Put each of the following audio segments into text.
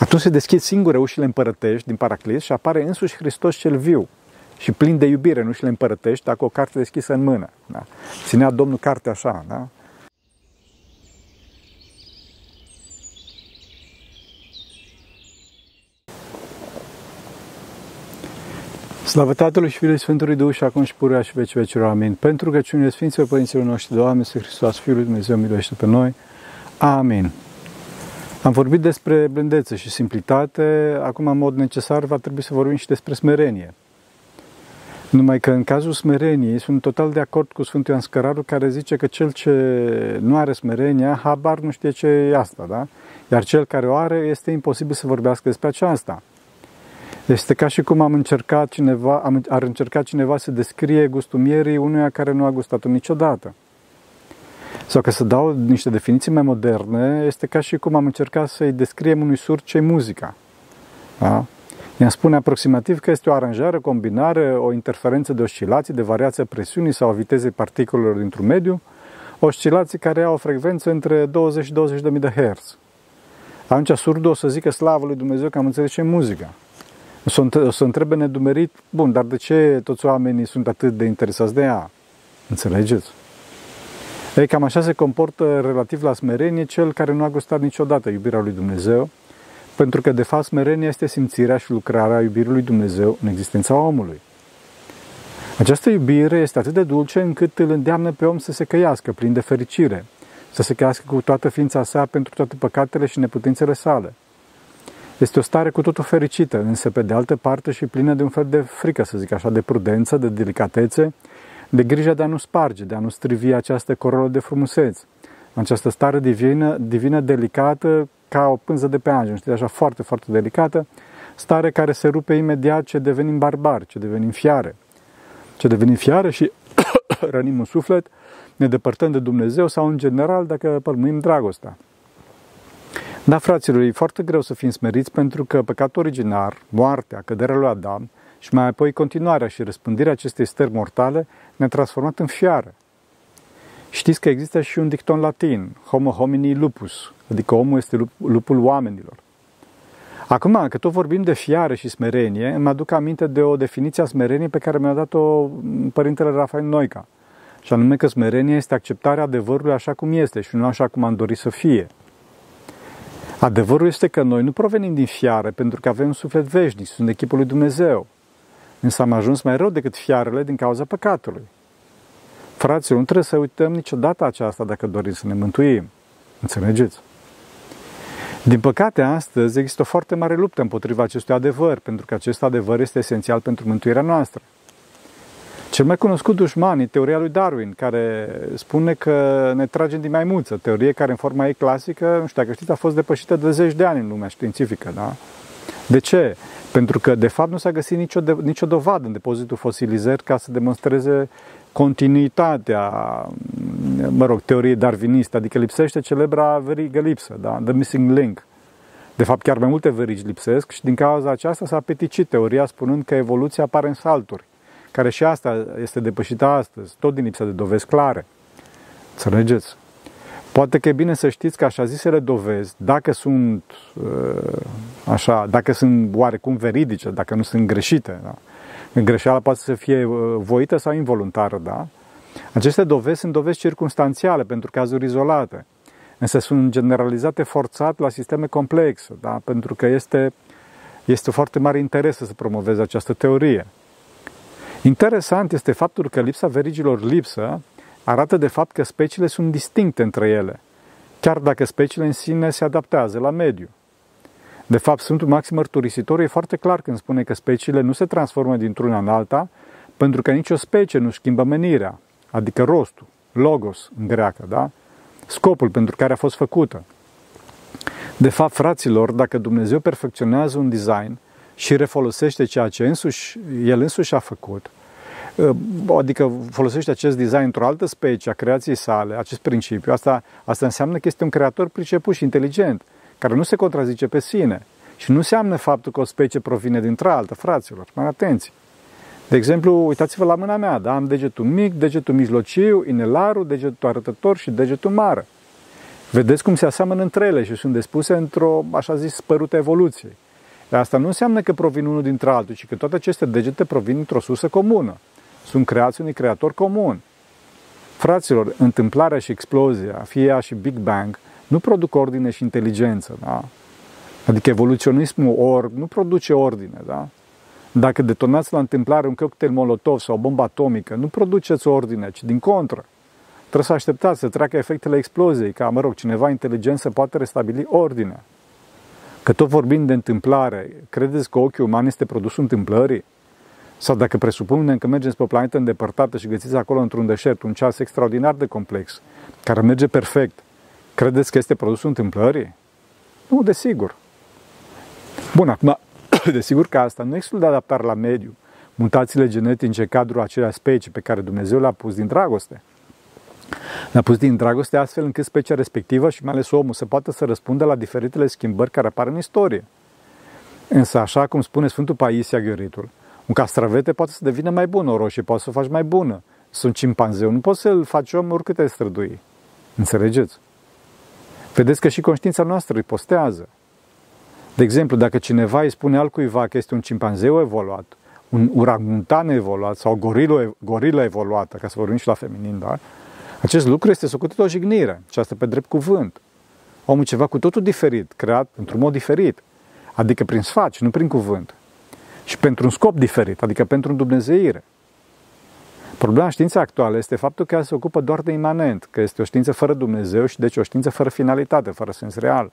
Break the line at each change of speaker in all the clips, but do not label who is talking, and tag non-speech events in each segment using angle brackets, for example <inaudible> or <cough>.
Atunci se deschid singure ușile împărătești din Paraclis și apare însuși Hristos cel viu și plin de iubire în ușile împărătești, dacă o carte deschisă în mână. Da? Ținea Domnul carte așa, da? Slavă Tatălui și Fiului Sfântului Duh și acum și pururea și veci vecilor. Amin. Pentru rugăciunile Sfinților Părinților noștri, Doamne, Sfântul Hristos, Fiul lui Dumnezeu, miluiește pe noi. Amin. Am vorbit despre blândețe și simplitate, acum în mod necesar va trebui să vorbim și despre smerenie. Numai că în cazul smereniei sunt total de acord cu Sfântul Ioan Scăraru care zice că cel ce nu are smerenia, habar nu știe ce e asta, da? Iar cel care o are, este imposibil să vorbească despre aceasta. Este ca și cum am încercat cineva, am, ar încerca cineva să descrie gustul mierii unuia care nu a gustat-o niciodată. Sau că să dau niște definiții mai moderne, este ca și cum am încercat să-i descriem unui surd ce muzica. Da? I-am spune aproximativ că este o aranjare, combinare, o interferență de oscilații, de variația presiunii sau a vitezei particulelor dintr-un mediu, oscilații care au o frecvență între 20 și 20 de mii de Hz. Atunci surdul o să zică slavă lui Dumnezeu că am înțeles ce e muzica. O să, o să întrebe nedumerit, bun, dar de ce toți oamenii sunt atât de interesați de ea? Înțelegeți? Ei, cam așa se comportă relativ la smerenie cel care nu a gustat niciodată iubirea lui Dumnezeu, pentru că, de fapt, smerenia este simțirea și lucrarea iubirii lui Dumnezeu în existența omului. Această iubire este atât de dulce încât îl îndeamnă pe om să se căiască plin de fericire, să se căiască cu toată ființa sa pentru toate păcatele și neputințele sale. Este o stare cu totul fericită, însă pe de altă parte și plină de un fel de frică, să zic așa, de prudență, de delicatețe, de grijă de a nu sparge, de a nu strivi această coroană de frumusețe. Această stare divină, divină delicată, ca o pânză de pe angel, știți, așa foarte, foarte delicată, stare care se rupe imediat ce devenim barbari, ce devenim fiare. Ce devenim fiare și <coughs> rănim un suflet, ne depărtăm de Dumnezeu sau, în general, dacă părmuim dragostea. Da, fraților, e foarte greu să fim smeriți pentru că păcatul originar, moartea, căderea lui Adam și mai apoi continuarea și răspândirea acestei stări mortale ne-a transformat în fiară. Știți că există și un dicton latin, homo homini lupus, adică omul este lupul oamenilor. Acum, că tot vorbim de fiară și smerenie, îmi aduc aminte de o definiție a smereniei pe care mi-a dat-o părintele Rafael Noica. Și anume că smerenia este acceptarea adevărului așa cum este și nu așa cum am dorit să fie. Adevărul este că noi nu provenim din fiare pentru că avem un suflet veșnic, sunt echipul lui Dumnezeu. Însă am ajuns mai rău decât fiarele din cauza păcatului. Fraților, nu trebuie să uităm niciodată aceasta dacă dorim să ne mântuim. Înțelegeți? Din păcate, astăzi există o foarte mare luptă împotriva acestui adevăr, pentru că acest adevăr este esențial pentru mântuirea noastră. Cel mai cunoscut dușman e teoria lui Darwin, care spune că ne tragem din maimuță, teorie care în forma ei clasică, nu știu dacă știți, a fost depășită de zeci de ani în lumea științifică. Da? De ce? Pentru că, de fapt, nu s-a găsit nicio, de, nicio dovadă în depozitul fosilizări ca să demonstreze continuitatea, mă rog, teoriei darwiniste, adică lipsește celebra verigă lipsă, da? the missing link. De fapt, chiar mai multe verigi lipsesc și din cauza aceasta s-a peticit teoria spunând că evoluția apare în salturi care și asta este depășită astăzi, tot din lipsa de dovezi clare. Înțelegeți? Poate că e bine să știți că așa zisele dovezi, dacă sunt uh, așa, dacă sunt oarecum veridice, dacă nu sunt greșite, da? greșeala poate să fie uh, voită sau involuntară, da? Aceste dovezi sunt dovezi circunstanțiale pentru cazuri izolate, însă sunt generalizate forțat la sisteme complexe, da? pentru că este, este foarte mare interes să se promoveze această teorie. Interesant este faptul că lipsa verigilor lipsă arată de fapt că speciile sunt distincte între ele, chiar dacă speciile în sine se adaptează la mediu. De fapt, Sfântul Maxim Mărturisitor e foarte clar când spune că speciile nu se transformă dintr-una în alta, pentru că nicio specie nu schimbă menirea, adică rostul, logos în greacă, da? scopul pentru care a fost făcută. De fapt, fraților, dacă Dumnezeu perfecționează un design și refolosește ceea ce însuși, el însuși a făcut, ă, adică folosește acest design într-o altă specie a creației sale, acest principiu, asta, asta înseamnă că este un creator priceput și inteligent, care nu se contrazice pe sine. Și nu înseamnă faptul că o specie provine dintr-altă, fraților, mai atenție. De exemplu, uitați-vă la mâna mea, da? am degetul mic, degetul mijlociu, inelarul, degetul arătător și degetul mare. Vedeți cum se aseamănă între ele și sunt despuse într-o, așa zis, spărută evoluție. Dar asta nu înseamnă că provin unul dintre altul, ci că toate aceste degete provin dintr-o sursă comună. Sunt creați unui creator comun. Fraților, întâmplarea și explozia, fie ea și Big Bang, nu produc ordine și inteligență, da? Adică evoluționismul or nu produce ordine, da? Dacă detonați la întâmplare un cocktail molotov sau o bombă atomică, nu produceți ordine, ci din contră. Trebuie să așteptați să treacă efectele exploziei, ca, mă rog, cineva inteligent să poată restabili ordinea. Că tot vorbind de întâmplare, credeți că ochiul uman este produsul întâmplării? Sau dacă presupunem că mergeți pe o planetă îndepărtată și găsiți acolo într-un deșert un ceas extraordinar de complex, care merge perfect, credeți că este produsul întâmplării? Nu, desigur. Bun, acum, <coughs> desigur că asta nu exclude adaptare la mediu, mutațiile genetice în cadrul acelea specii pe care Dumnezeu le-a pus din dragoste. Le-a pus din dragoste astfel încât specia respectivă și mai ales omul să poată să răspundă la diferitele schimbări care apar în istorie. Însă, așa cum spune Sfântul Paisia Gheoritul, un castravete poate să devină mai bun, o roșie poate să o faci mai bună. Sunt cimpanzeu, nu poți să-l faci om oricâte strădui. Înțelegeți? Vedeți că și conștiința noastră îi postează. De exemplu, dacă cineva îi spune altcuiva că este un cimpanzeu evoluat, un urangutan evoluat sau gorilă, gorilă evoluată, ca să vorbim și la feminin, da? Acest lucru este socotit o jignire și asta pe drept cuvânt. Omul ceva cu totul diferit, creat într-un mod diferit, adică prin sfaci, nu prin cuvânt. Și pentru un scop diferit, adică pentru un dumnezeire. Problema științei actuale este faptul că ea se ocupă doar de imanent, că este o știință fără Dumnezeu și deci o știință fără finalitate, fără sens real.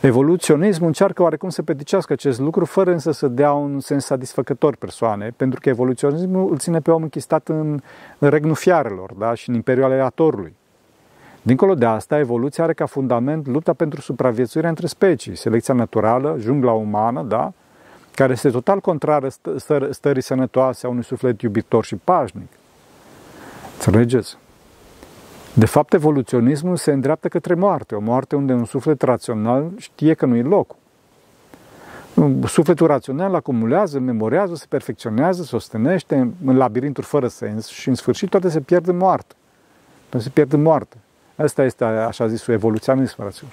Evoluționismul încearcă oarecum să peticească acest lucru, fără însă să dea un sens satisfăcător persoane, pentru că evoluționismul îl ține pe om închistat în, în regnul fiarelor da? și în imperiul aleatorului. Dincolo de asta, evoluția are ca fundament lupta pentru supraviețuirea între specii, selecția naturală, jungla umană, da? Care este total contrară stării sănătoase a unui suflet iubitor și pașnic. Înțelegeți? De fapt, evoluționismul se îndreaptă către moarte, o moarte unde un suflet rațional știe că nu e locul. Sufletul rațional acumulează, memorează, se perfecționează, se ostenește în labirinturi fără sens și în sfârșit toate se pierd în moarte. Se pierd în moarte. Asta este, așa zisul, evoluționism, fraților.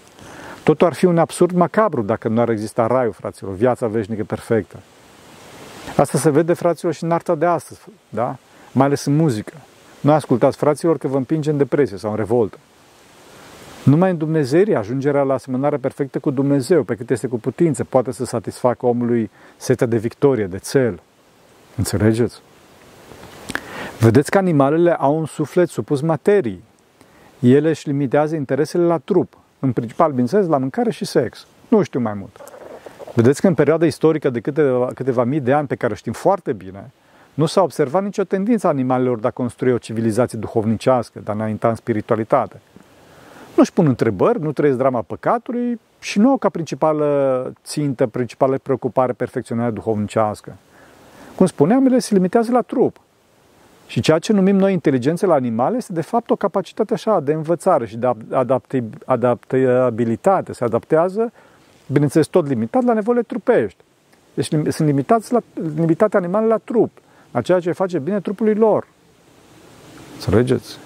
Totul ar fi un absurd macabru dacă nu ar exista raiul, fraților, viața veșnică perfectă. Asta se vede, fraților, și în arta de astăzi, da? Mai ales în muzică. Nu ascultați, fraților, că vă împinge în depresie sau în revoltă. Numai în Dumnezeirii ajungerea la asemănare perfectă cu Dumnezeu, pe cât este cu putință, poate să satisfacă omului setea de victorie, de cel. Înțelegeți? Vedeți că animalele au un suflet supus materii. Ele își limitează interesele la trup, în principal, bineînțeles, la mâncare și sex. Nu știu mai mult. Vedeți că în perioada istorică de câteva, câteva mii de ani, pe care o știm foarte bine, nu s-a observat nicio tendință a animalelor de a construi o civilizație duhovnicească, de a înainta în spiritualitate. Nu-și pun întrebări, nu trăiesc drama păcatului și nu au ca principală țintă, principală preocupare perfecționarea duhovnicească. Cum spuneam, ele se limitează la trup. Și ceea ce numim noi inteligență la animale este de fapt o capacitate așa de învățare și de adaptabilitate. Se adaptează, bineînțeles, tot limitat la nevoile trupești. Deci sunt limitați la, limitate animalele la trup a ceea ce face bine trupului lor. Înțelegeți?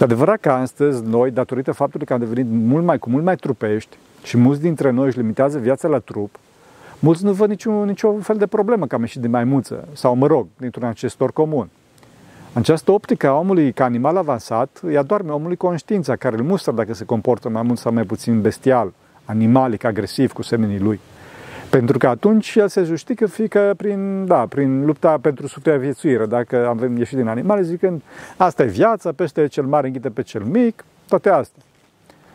E adevărat că astăzi noi, datorită faptului că am devenit mult mai, cu mult mai trupești și mulți dintre noi își limitează viața la trup, mulți nu văd niciun, niciun fel de problemă că am ieșit din maimuță sau, mă rog, dintr-un ancestor comun. Această optică a omului ca animal avansat îi adorme omului conștiința care îl mustră dacă se comportă mai mult sau mai puțin bestial, animalic, agresiv cu semenii lui. Pentru că atunci el se justifică fică prin, da, prin lupta pentru supraviețuire. Dacă avem ieșit din animale, zicând, asta e viața, peste cel mare înghite pe cel mic, toate astea.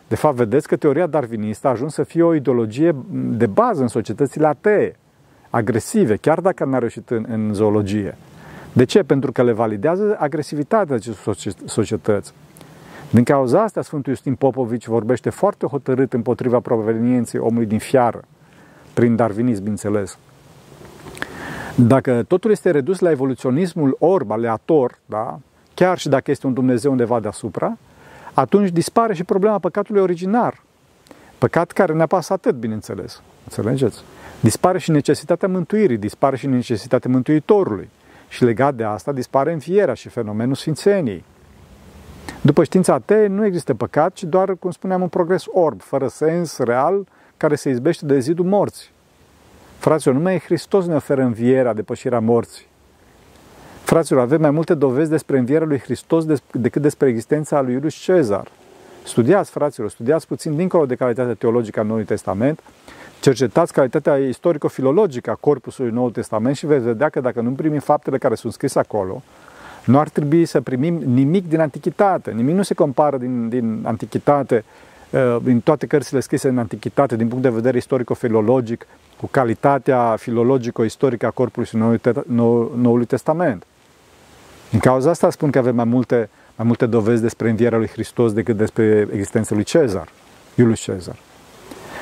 De fapt, vedeți că teoria darwinistă a ajuns să fie o ideologie de bază în societățile atee, agresive, chiar dacă n-a reușit în, în zoologie. De ce? Pentru că le validează agresivitatea acestor societăți. Din cauza asta, Sfântul Iustin Popovici vorbește foarte hotărât împotriva provenienței omului din fiară prin darwinism, bineînțeles. Dacă totul este redus la evoluționismul orb, aleator, da? chiar și dacă este un Dumnezeu undeva deasupra, atunci dispare și problema păcatului originar. Păcat care ne apasă atât, bineînțeles. Înțelegeți? Dispare și necesitatea mântuirii, dispare și necesitatea mântuitorului. Și legat de asta dispare înfierea și fenomenul sfințeniei. După știința atee, nu există păcat, ci doar, cum spuneam, un progres orb, fără sens, real, care se izbește de zidul morții. Fraților, numai Hristos ne oferă învierea, depășirea morții. Fraților, avem mai multe dovezi despre învierea lui Hristos decât despre existența lui Iulius Cezar. Studiați, fraților, studiați puțin dincolo de calitatea teologică a Noului Testament, cercetați calitatea istorico-filologică a corpusului Noului Testament și veți vedea că dacă nu primim faptele care sunt scrise acolo, nu ar trebui să primim nimic din antichitate. Nimic nu se compară din, din antichitate, uh, din toate cărțile scrise în antichitate, din punct de vedere istorico-filologic, cu calitatea filologico-istorică a corpului Noului Testament. Din cauza asta spun că avem mai multe, mai multe dovezi despre învierea lui Hristos decât despre existența lui Cezar, Iulius Cezar.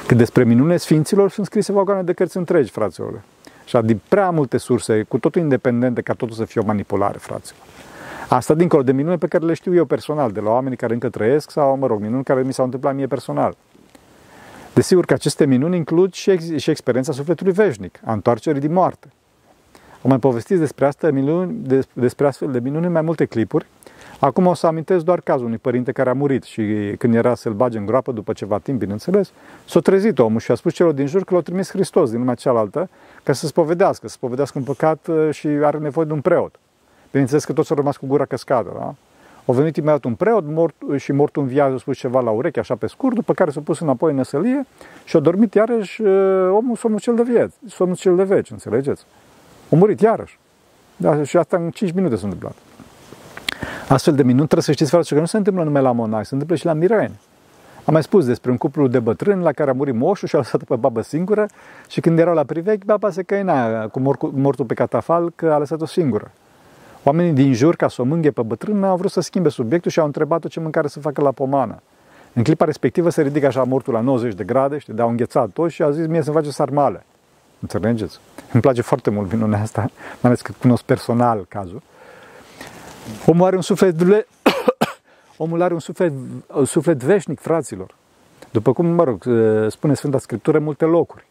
Cât despre minunile Sfinților sunt scrise vagoane de cărți întregi, fraților. Și din prea multe surse, cu totul independente, ca totul să fie o manipulare, fraților. Asta dincolo de minune pe care le știu eu personal, de la oamenii care încă trăiesc sau, mă rog, minuni care mi s-au întâmplat mie personal. Desigur că aceste minuni includ și, ex- și experiența sufletului veșnic, a întoarcerii din moarte. Am mai povestit despre asta, minuni, despre astfel de minuni mai multe clipuri. Acum o să amintesc doar cazul unui părinte care a murit și când era să-l bage în groapă după ceva timp, bineînțeles, s-a trezit omul și a spus celor din jur că l-a trimis Hristos din lumea cealaltă ca să spovedească, să spovedească un păcat uh, și are nevoie de un preot. Bineînțeles că toți au rămas cu gura căscată, da? A venit imediat un preot mort, și mortul în viață a spus ceva la ureche, așa pe scurt, după care s-a pus înapoi în năsălie și a dormit iarăși uh, omul somnul cel de vieț, somnul cel de veci, înțelegeți? A murit iarăși. Da, și asta în 5 minute s-a întâmplat. Astfel de minuni trebuie să știți, frate, că nu se întâmplă numai la monaci, se întâmplă și la mireni. Am mai spus despre un cuplu de bătrâni la care a murit moșul și a lăsat pe babă singură și când erau la privechi, baba se căina cu mortul pe catafal că a lăsat-o singură. Oamenii din jur, ca să o mânghe pe bătrână, au vrut să schimbe subiectul și au întrebat-o ce mâncare să facă la pomană. În clipa respectivă se ridică așa mortul la 90 de grade, știi, de-au înghețat tot și a zis mie să-mi face sarmale. Înțelegeți? Îmi place foarte mult minunea asta, mai ales că cunosc personal cazul. Omul are un suflet, <coughs> omul are un suflet, un suflet veșnic, fraților. După cum, mă rog, spune Sfânta Scriptură, multe locuri.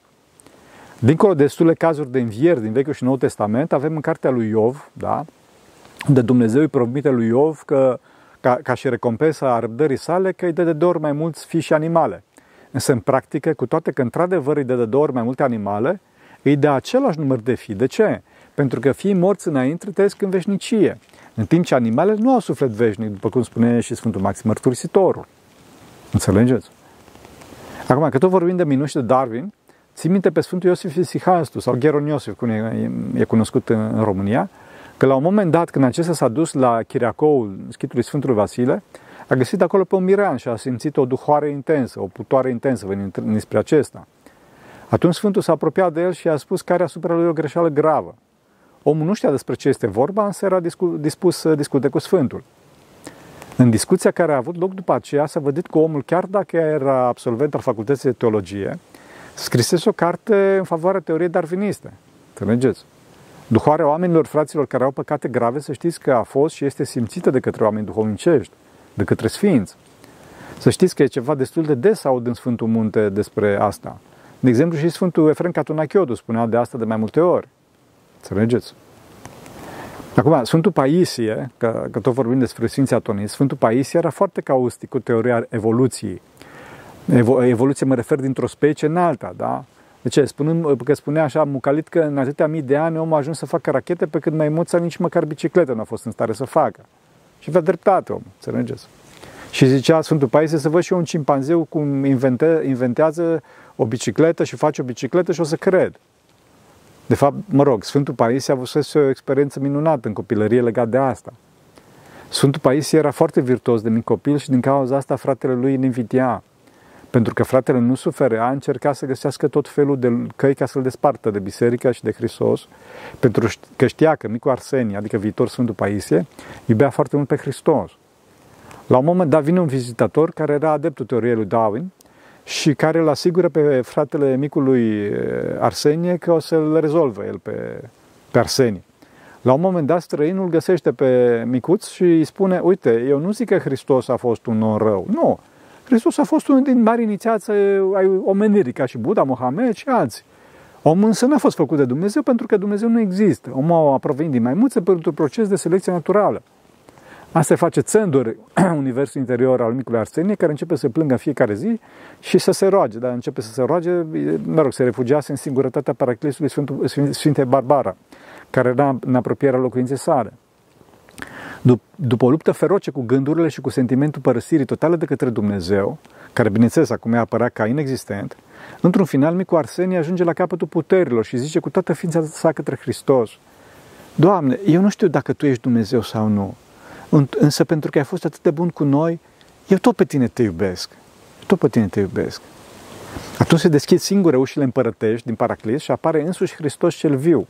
Dincolo de destule cazuri de învieri din Vechiul și Noul Testament, avem în cartea lui Iov, da, de Dumnezeu îi promite lui Iov că, ca, ca și recompensa a răbdării sale, că îi dă de două ori mai mulți fi și animale. Însă, în practică, cu toate că într-adevăr îi dă de două ori mai multe animale, îi dă același număr de fi. De ce? Pentru că fiii morți înainte trăiesc în veșnicie, în timp ce animalele nu au suflet veșnic, după cum spune și Sfântul Maxim Mărturisitorul. Înțelegeți? Acum, că tot vorbim de minuni și de Darwin, ții minte pe Sfântul Iosif Isihastu sau Gheron Iosif, cum e, e cunoscut în, în România, că la un moment dat, când acesta s-a dus la Chiriacoul schitului Sfântului Vasile, a găsit acolo pe un mirean și a simțit o duhoare intensă, o putoare intensă venind spre acesta. Atunci Sfântul s-a apropiat de el și a spus că are asupra lui o greșeală gravă. Omul nu știa despre ce este vorba, însă era dispus să discute cu Sfântul. În discuția care a avut loc după aceea s-a văzut că omul, chiar dacă era absolvent al facultății de teologie, scrisese o carte în favoarea teoriei darwiniste. Înțelegeți? Duhoarea oamenilor, fraților, care au păcate grave, să știți că a fost și este simțită de către oameni duhovnicești, de către sfinți. Să știți că e ceva destul de des aud în Sfântul Munte despre asta. De exemplu, și Sfântul Efrem Catunachiodu spunea de asta de mai multe ori. Înțelegeți? Acum, Sfântul Paisie, că, că tot vorbim despre Sfinții Atonii, Sfântul Paisie era foarte caustic cu teoria evoluției. Evo, evoluție mă refer dintr-o specie în alta, da? De ce? Spunând, că spunea așa Mucalit că în atâtea mii de ani omul a ajuns să facă rachete pe când maimuța nici măcar bicicletă nu a fost în stare să facă. Și avea dreptate om, înțelegeți? Și zicea Sfântul Paisie să văd și eu un cimpanzeu cum invente, inventează o bicicletă și face o bicicletă și o să cred. De fapt, mă rog, Sfântul Paisie a avut o experiență minunată în copilărie legat de asta. Sfântul Paisie era foarte virtuos de mic copil și din cauza asta fratele lui îl invitia. Pentru că fratele nu suferea, a încercat să găsească tot felul de căi ca să-l despartă de biserica și de Hristos, pentru că știa că micul Arsenie, adică viitor Sfântul Paisie, iubea foarte mult pe Hristos. La un moment dat vine un vizitator care era adeptul teoriei lui Darwin și care îl asigură pe fratele micului eh, Arsenie că o să-l rezolvă el pe, pe Arsenie. La un moment dat, străinul găsește pe micuț și îi spune, uite, eu nu zic că Hristos a fost un om rău. Nu, Hristos a fost unul din mari inițiați ai omenirii, ca și Buddha, Mohamed și alții. Omul însă n-a fost făcut de Dumnezeu pentru că Dumnezeu nu există. Omul a provenit din maimuțe pentru un proces de selecție naturală. Asta face țânduri <clears throat> universul interior al micului Arsenie, care începe să plângă în fiecare zi și să se roage. Dar începe să se roage, mă rog, se refugiase în singurătatea Paraclisului Sfinte Barbara, care era în apropierea locuinței sale. După o luptă feroce cu gândurile și cu sentimentul părăsirii totale de către Dumnezeu, care bineînțeles acum e apărat ca inexistent, într-un final micul Arsenie ajunge la capătul puterilor și zice cu toată ființa sa către Hristos, Doamne, eu nu știu dacă Tu ești Dumnezeu sau nu, însă pentru că ai fost atât de bun cu noi, eu tot pe Tine te iubesc. Tot pe Tine te iubesc. Atunci se deschid singure ușile împărătești din Paraclis și apare însuși Hristos cel viu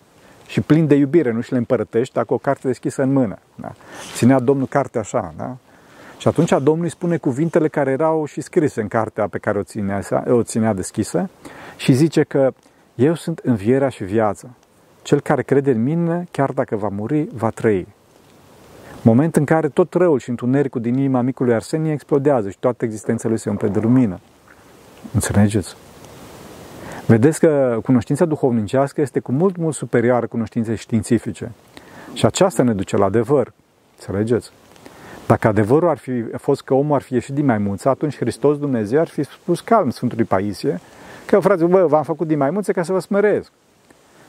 și plin de iubire în ușile împărătești, dacă o carte deschisă în mână. Da? Ținea Domnul cartea așa, da? Și atunci Domnul îi spune cuvintele care erau și scrise în cartea pe care o ținea, o ținea deschisă și zice că eu sunt învierea și viața. Cel care crede în mine, chiar dacă va muri, va trăi. Moment în care tot răul și întunericul din inima micului Arsenie explodează și toată existența lui se umple de lumină. Înțelegeți? Vedeți că cunoștința duhovnicească este cu mult, mult superioară cunoștinței științifice. Și aceasta ne duce la adevăr. Înțelegeți? Dacă adevărul ar fi fost că omul ar fi ieșit din maimuță, atunci Hristos Dumnezeu ar fi spus calm Sfântului Paisie că, frate, bă, v-am făcut din maimuță ca să vă smăresc.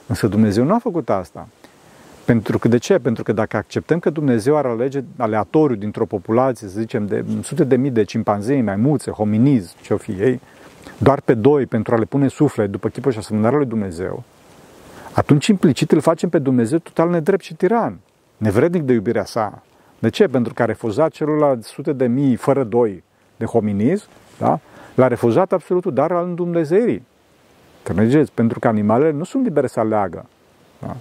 Însă Dumnezeu nu a făcut asta. Pentru că de ce? Pentru că dacă acceptăm că Dumnezeu ar alege aleatoriu dintr-o populație, să zicem, de sute de mii de cimpanzei, maimuțe, hominizi, ce-o fi ei, doar pe doi pentru a le pune suflet după chipul și asemănarea lui Dumnezeu, atunci implicit îl facem pe Dumnezeu total nedrept și tiran, nevrednic de iubirea sa. De ce? Pentru că a refuzat celălalt sute de mii fără doi de hominizi, da? l-a refuzat absolutul dar al Dumnezeirii. Înțelegeți? Pentru că animalele nu sunt libere să aleagă. Da?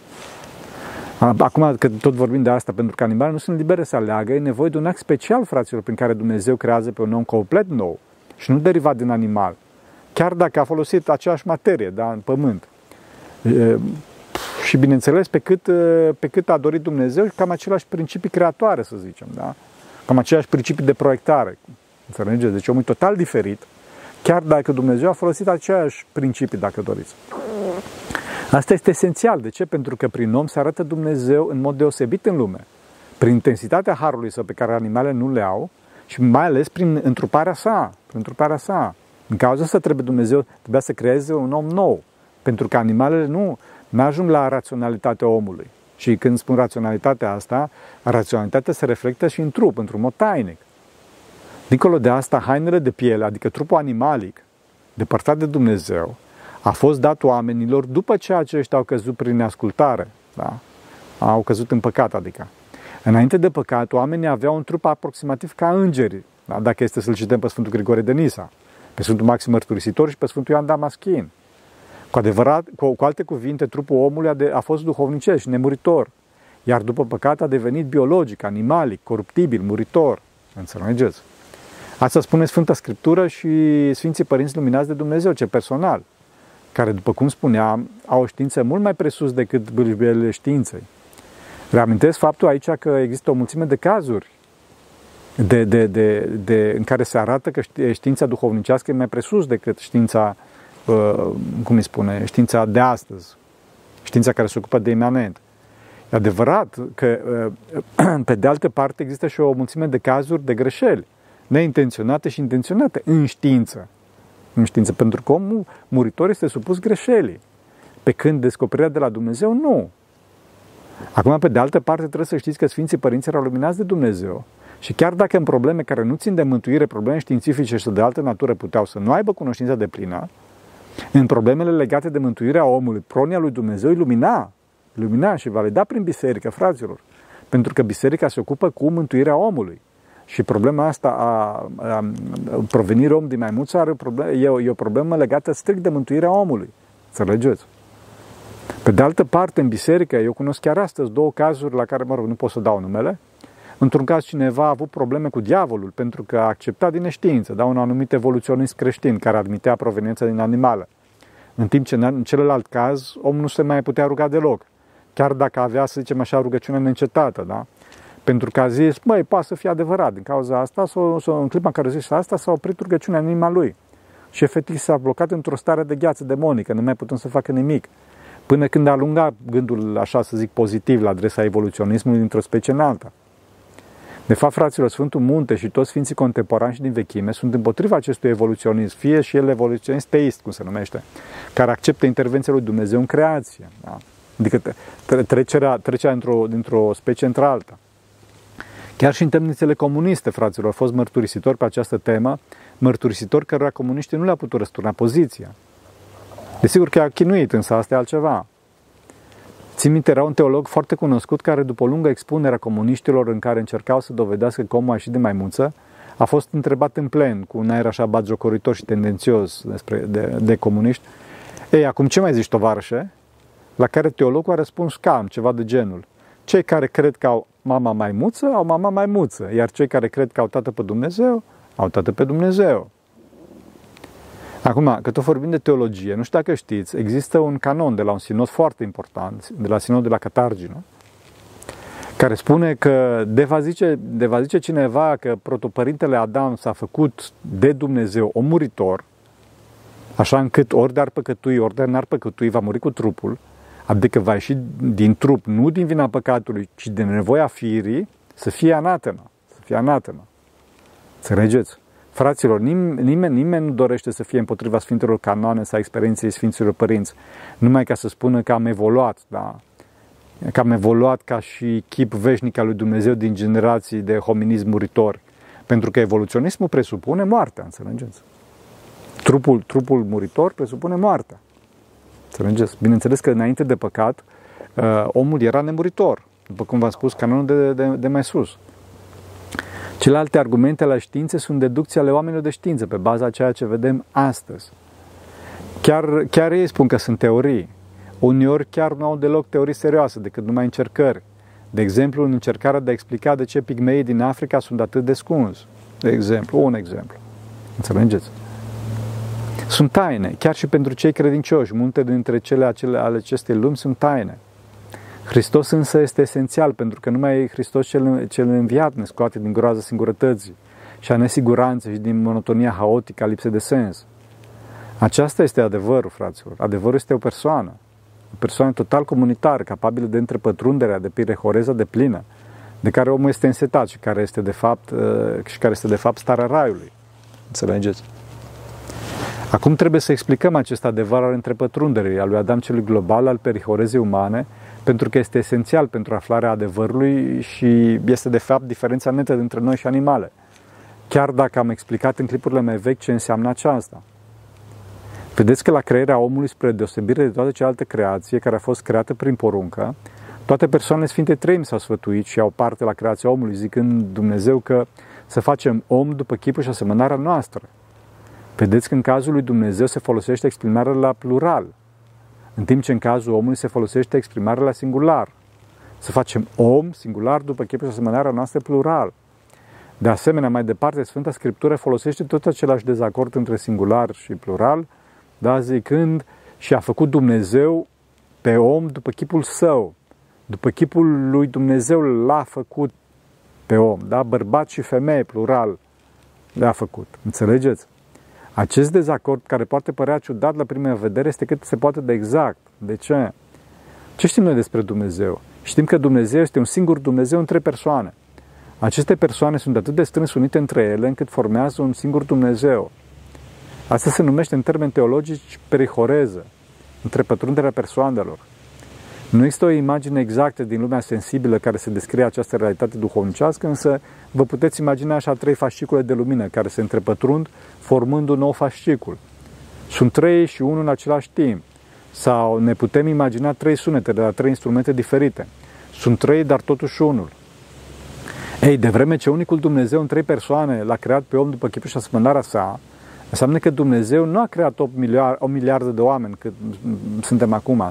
Acum că tot vorbim de asta, pentru că animalele nu sunt libere să aleagă, e nevoie de un act special, fraților, prin care Dumnezeu creează pe un om complet nou și nu derivat din animal. Chiar dacă a folosit aceeași materie, da, în pământ. Și bineînțeles, pe cât, pe cât a dorit Dumnezeu, cam aceleași principii creatoare, să zicem, da? Cam aceleași principii de proiectare. Înțelegeți? Deci omul e total diferit, chiar dacă Dumnezeu a folosit aceleași principii, dacă doriți. Asta este esențial. De ce? Pentru că prin om se arată Dumnezeu în mod deosebit în lume. Prin intensitatea harului său pe care animalele nu le au și mai ales prin întruparea sa. Prin întruparea sa. În cauza asta trebuie Dumnezeu, trebuia să creeze un om nou. Pentru că animalele nu, nu ajung la raționalitatea omului. Și când spun raționalitatea asta, raționalitatea se reflectă și în trup, într-un mod tainic. Dincolo de asta, hainele de piele, adică trupul animalic, depărtat de Dumnezeu, a fost dat oamenilor după ce aceștia au căzut prin neascultare. Da? Au căzut în păcat, adică. Înainte de păcat, oamenii aveau un trup aproximativ ca îngeri, da? dacă este să-l cităm pe Sfântul Grigore de Nisa, pe Sfântul Maxim Mărturisitor și pe Sfântul Ioan Damaschin. Cu adevărat, cu, cu alte cuvinte, trupul omului a, de, a fost duhovnicesc și nemuritor, iar după păcat a devenit biologic, animalic, coruptibil, muritor. Înțelegeți? Asta spune Sfânta Scriptură și Sfinții Părinți Luminați de Dumnezeu, ce personal care, după cum spuneam, au o știință mult mai presus decât bâlbelele științei. Reamintesc faptul aici că există o mulțime de cazuri de, de, de, de, în care se arată că știința duhovnicească e mai presus decât știința, uh, cum îi spune, știința de astăzi, știința care se ocupă de imanent. E adevărat că, uh, <clears throat> pe de altă parte, există și o mulțime de cazuri de greșeli, neintenționate și intenționate în știință în știință, pentru că omul muritor este supus greșelii. Pe când descoperirea de la Dumnezeu, nu. Acum, pe de altă parte, trebuie să știți că Sfinții Părinți erau luminați de Dumnezeu. Și chiar dacă în probleme care nu țin de mântuire, probleme științifice și de altă natură puteau să nu aibă cunoștința de plină, în problemele legate de mântuirea omului, pronia lui Dumnezeu ilumina, ilumina și valida prin biserică, fraților. Pentru că biserica se ocupă cu mântuirea omului. Și problema asta a, a provenirii om din maimuță are o problemă, e, o, e o problemă legată strict de mântuirea omului. Înțelegeți? Pe de altă parte, în biserică, eu cunosc chiar astăzi două cazuri la care, mă rog, nu pot să dau numele. Într-un caz, cineva a avut probleme cu diavolul pentru că a acceptat din neștiință, da, un anumit evoluționist creștin care admitea proveniența din animală. În timp ce în celălalt caz, omul nu se mai putea ruga deloc. Chiar dacă avea, să zicem așa, rugăciune neîncetată, da? Pentru că a zis, măi, poate să fie adevărat. Din cauza asta, s-o, s-o, în clipa în care zis asta, s-a oprit rugăciunea în inima lui. Și efectiv s-a blocat într-o stare de gheață demonică, nu mai putem să facă nimic. Până când a alungat gândul, așa să zic, pozitiv la adresa evoluționismului dintr-o specie în alta. De fapt, fraților, Sfântul Munte și toți Sfinții contemporani și din vechime sunt împotriva acestui evoluționism, fie și el evoluționist teist, cum se numește, care acceptă intervenția lui Dumnezeu în creație. Da? Adică trecerea, trecerea dintr-o, dintr-o specie într-alta. Chiar și în temnițele comuniste, fraților, au fost mărturisitori pe această temă, mărturisitori cărora comuniștii nu le-a putut răsturna poziția. Desigur că a chinuit, însă asta e altceva. Țin minte, era un teolog foarte cunoscut care, după o lungă expunere a comuniștilor în care încercau să dovedească că omul a ieșit de maimuță, a fost întrebat în plen, cu un aer așa batjocoritor și tendențios despre, de, de comuniști. Ei, acum ce mai zici, tovarășe? La care teologul a răspuns cam, ceva de genul. Cei care cred că au mama maimuță, au mama maimuță, iar cei care cred că au tată pe Dumnezeu, au tată pe Dumnezeu. Acum, că tot vorbim de teologie, nu știu dacă știți, există un canon de la un sinod foarte important, de la sinod de la Catargino, care spune că de va, zice, de va zice cineva că protopărintele Adam s-a făcut de Dumnezeu o muritor, așa încât ori de ar păcătui, ori de n-ar păcătui, va muri cu trupul, adică va ieși din trup, nu din vina păcatului, ci din nevoia firii, să fie anatema, să fie anatema. Înțelegeți? Fraților, nimeni, nimeni, nimeni nu dorește să fie împotriva Sfintelor Canoane sau experienței Sfinților Părinți, numai ca să spună că am evoluat, da? că am evoluat ca și chip veșnic al lui Dumnezeu din generații de hominism muritori. Pentru că evoluționismul presupune moartea, înțelegeți? Trupul, trupul muritor presupune moartea. Înțelegeți? Bineînțeles că înainte de păcat, uh, omul era nemuritor, după cum v-am spus, canonul de, de, de mai sus. Celelalte argumente ale științei sunt deducții ale oamenilor de știință, pe baza a ceea ce vedem astăzi. Chiar, chiar ei spun că sunt teorii. Uneori chiar nu au deloc teorii serioase, decât numai încercări. De exemplu, în încercarea de a explica de ce pigmeii din Africa sunt atât de scunzi. De exemplu, un exemplu. Înțelegeți? Sunt taine, chiar și pentru cei credincioși. Multe dintre cele acele, ale acestei lumi sunt taine. Hristos însă este esențial, pentru că numai Hristos cel, cel înviat ne scoate din groaza singurătății și a nesiguranței și din monotonia haotică a lipsei de sens. Aceasta este adevărul, fraților. Adevărul este o persoană. O persoană total comunitară, capabilă de întrepătrunderea, de pirehoreza de plină, de care omul este însetat și care este de fapt, uh, și care este de fapt starea raiului. Înțelegeți? Acum trebuie să explicăm acest adevăr al întrepătrunderii, al lui Adam celui global, al perihorezei umane, pentru că este esențial pentru aflarea adevărului și este de fapt diferența netă dintre noi și animale. Chiar dacă am explicat în clipurile mai vechi ce înseamnă aceasta. Vedeți că la crearea omului, spre deosebire de toate celelalte creații care a fost creată prin poruncă, toate persoanele Sfinte Treimi s-au sfătuit și au parte la creația omului, zicând Dumnezeu că să facem om după chipul și asemănarea noastră. Vedeți că în cazul lui Dumnezeu se folosește exprimarea la plural, în timp ce în cazul omului se folosește exprimarea la singular. Să facem om singular după chipul și asemănarea noastră plural. De asemenea, mai departe, Sfânta Scriptură folosește tot același dezacord între singular și plural, da, zicând și a făcut Dumnezeu pe om după chipul său. După chipul lui Dumnezeu l-a făcut pe om, da? Bărbat și femeie, plural, le-a făcut. Înțelegeți? Acest dezacord, care poate părea ciudat la prima vedere, este cât se poate de exact. De ce? Ce știm noi despre Dumnezeu? Știm că Dumnezeu este un singur Dumnezeu în trei persoane. Aceste persoane sunt atât de strâns unite între ele încât formează un singur Dumnezeu. Asta se numește în termeni teologici perihoreză, întrepătrunderea persoanelor. Nu există o imagine exactă din lumea sensibilă care să descrie această realitate duhovnicească, însă vă puteți imagina așa trei fascicule de lumină care se întrepătrund formând un nou fascicul. Sunt trei și unul în același timp. Sau ne putem imagina trei sunete de la trei instrumente diferite. Sunt trei, dar totuși unul. Ei, de vreme ce unicul Dumnezeu în trei persoane l-a creat pe om după chipul și asemănarea sa, înseamnă că Dumnezeu nu a creat o, miliard, o miliardă de oameni cât suntem acum,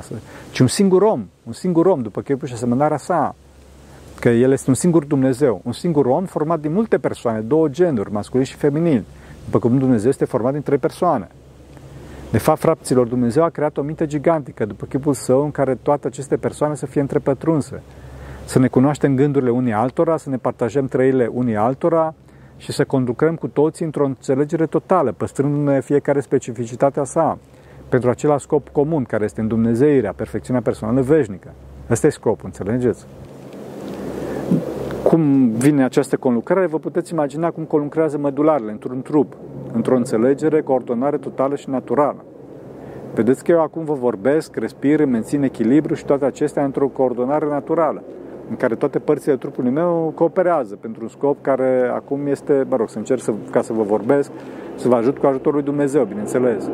ci un singur om, un singur om după chipul și asemănarea sa. Că El este un singur Dumnezeu, un singur om format din multe persoane, două genuri, masculin și feminin după cum Dumnezeu este format din trei persoane. De fapt, frapților, Dumnezeu a creat o minte gigantică după chipul său în care toate aceste persoane să fie întrepătrunse. Să ne cunoaștem gândurile unii altora, să ne partajăm trăile unii altora și să conducrăm cu toții într-o înțelegere totală, păstrându-ne fiecare specificitatea sa, pentru același scop comun, care este în Dumnezeirea, perfecțiunea personală veșnică. Ăsta e scopul, înțelegeți? Cu cum vine această conlucrare, vă puteți imagina cum conlucrează mădularele într-un trup, într-o înțelegere, coordonare totală și naturală. Vedeți că eu acum vă vorbesc, respir, mențin echilibru și toate acestea într-o coordonare naturală, în care toate părțile trupului meu cooperează pentru un scop care acum este, mă rog, să încerc să, ca să vă vorbesc, să vă ajut cu ajutorul lui Dumnezeu, bineînțeles.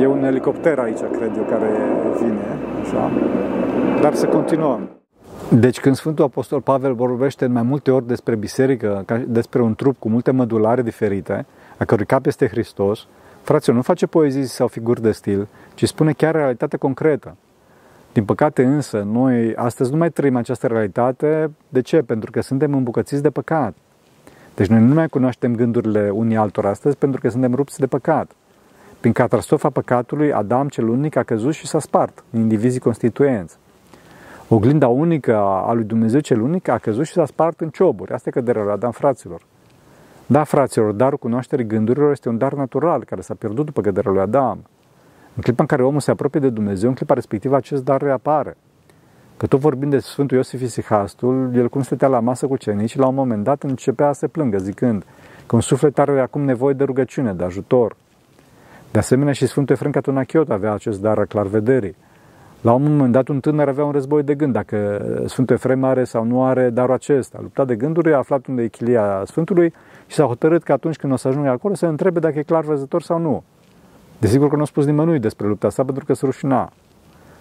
E un elicopter aici, cred eu, care vine, așa. Dar să continuăm. Deci când Sfântul Apostol Pavel vorbește în mai multe ori despre biserică, despre un trup cu multe mădulare diferite, a cărui cap este Hristos, fraților, nu face poezii sau figuri de stil, ci spune chiar realitatea concretă. Din păcate însă, noi astăzi nu mai trăim această realitate. De ce? Pentru că suntem îmbucățiți de păcat. Deci noi nu mai cunoaștem gândurile unii altora astăzi pentru că suntem rupți de păcat. Prin catastrofa păcatului, Adam cel unic a căzut și s-a spart în indivizii constituenți. Oglinda unică a lui Dumnezeu cel unic a căzut și s-a spart în cioburi. Asta e căderea lui Adam, fraților. Da, fraților, darul cunoașterii gândurilor este un dar natural care s-a pierdut după căderea lui Adam. În clipa în care omul se apropie de Dumnezeu, în clipa respectivă acest dar reapare. Că tot vorbind de Sfântul Iosif Isihastul, el cum stătea la masă cu cenii și la un moment dat începea să se plângă, zicând că un suflet are acum nevoie de rugăciune, de ajutor. De asemenea și Sfântul Efrem Catunachiot avea acest dar al clarvederii. La un moment dat, un tânăr avea un război de gând, dacă Sfântul Efrem are sau nu are darul acesta. A luptat de gânduri, a aflat unde e chilia Sfântului și s-a hotărât că atunci când o să ajungă acolo să întrebe dacă e clar văzător sau nu. Desigur că nu a spus nimănui despre lupta asta pentru că se rușina.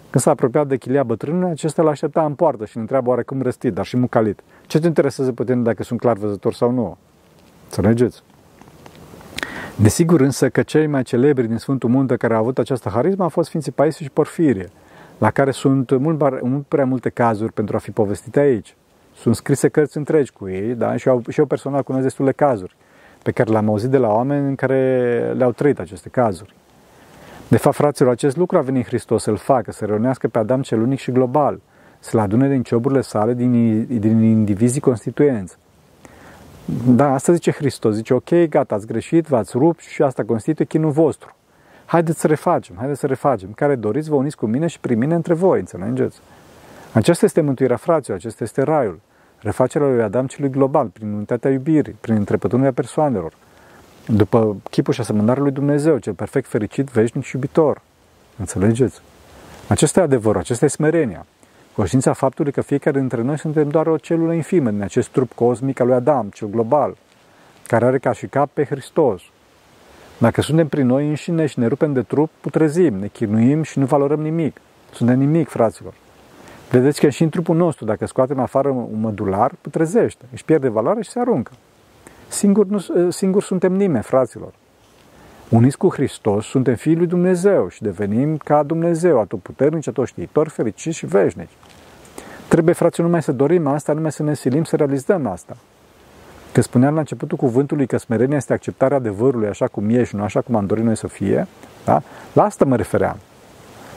Când s-a apropiat de chilia bătrânului, acesta l aștepta în poartă și îl întreabă oarecum răstit, dar și mucalit. Ce te interesează pe tine dacă sunt clar văzător sau nu? Înțelegeți? Desigur însă că cei mai celebri din Sfântul Munte care au avut această harismă au fost Sfinții Paisie și Porfirie la care sunt mult, mult prea multe cazuri pentru a fi povestite aici. Sunt scrise cărți întregi cu ei, da? și, eu, și eu personal cunosc destule cazuri pe care le-am auzit de la oameni în care le-au trăit aceste cazuri. De fapt, fraților, acest lucru a venit Hristos să-l facă, să reunească pe Adam cel unic și global, să-l adune din cioburile sale, din, din indivizii constituenți. Da, asta zice Hristos, zice, ok, gata, ați greșit, v-ați rupt și asta constituie chinul vostru. Haideți să refacem, haideți să refacem. Care doriți, vă uniți cu mine și prin mine între voi, înțelegeți? Aceasta este mântuirea fraților, acesta este raiul. Refacerea lui Adam celui global, prin unitatea iubirii, prin întrepătunirea persoanelor, după chipul și asemănarea lui Dumnezeu, cel perfect fericit, veșnic și iubitor. Înțelegeți? Acesta e adevărul, acesta e smerenia. Conștiința faptului că fiecare dintre noi suntem doar o celulă infimă din acest trup cosmic al lui Adam, cel global, care are ca și cap pe Hristos, dacă suntem prin noi înșine și ne rupem de trup, putrezim, ne chinuim și nu valorăm nimic. Suntem nimic, fraților. Vedeți că și în trupul nostru, dacă scoatem afară un mădular, putrezește, își pierde valoare și se aruncă. Singur, nu, singur suntem nimeni, fraților. Uniți cu Hristos, suntem fiii lui Dumnezeu și devenim ca Dumnezeu, atotputernici, atotștiitori, fericiți și veșnici. Trebuie, fraților, numai să dorim asta, numai să ne silim să realizăm asta. Că spuneam la începutul cuvântului că smerenia este acceptarea adevărului așa cum e și nu așa cum am dorit noi să fie, da? la asta mă refeream.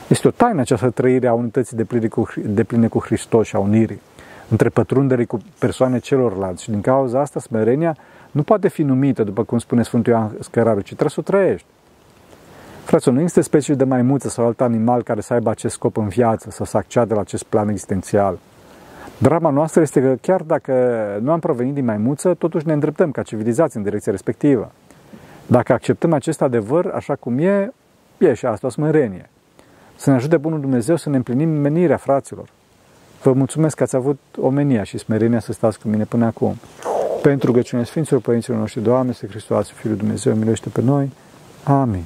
Este o taină această trăire a unității de pline cu, de pline cu Hristos și a unirii între pătrunderii cu persoane celorlalți. Și din cauza asta smerenia nu poate fi numită, după cum spune Sfântul Ioan Scăraru, ci trebuie să o trăiești. Fraților, nu există specie de maimuță sau alt animal care să aibă acest scop în viață, să se acceadă la acest plan existențial. Drama noastră este că chiar dacă nu am provenit din maimuță, totuși ne îndreptăm ca civilizație în direcția respectivă. Dacă acceptăm acest adevăr așa cum e, e și asta o smerenie. Să ne ajute Bunul Dumnezeu să ne împlinim menirea fraților. Vă mulțumesc că ați avut omenia și smerenia să stați cu mine până acum. Pentru rugăciunea Sfinților Părinților noștri, Doamne, să Hristos, Fiul Dumnezeu, miluiește pe noi. Amin.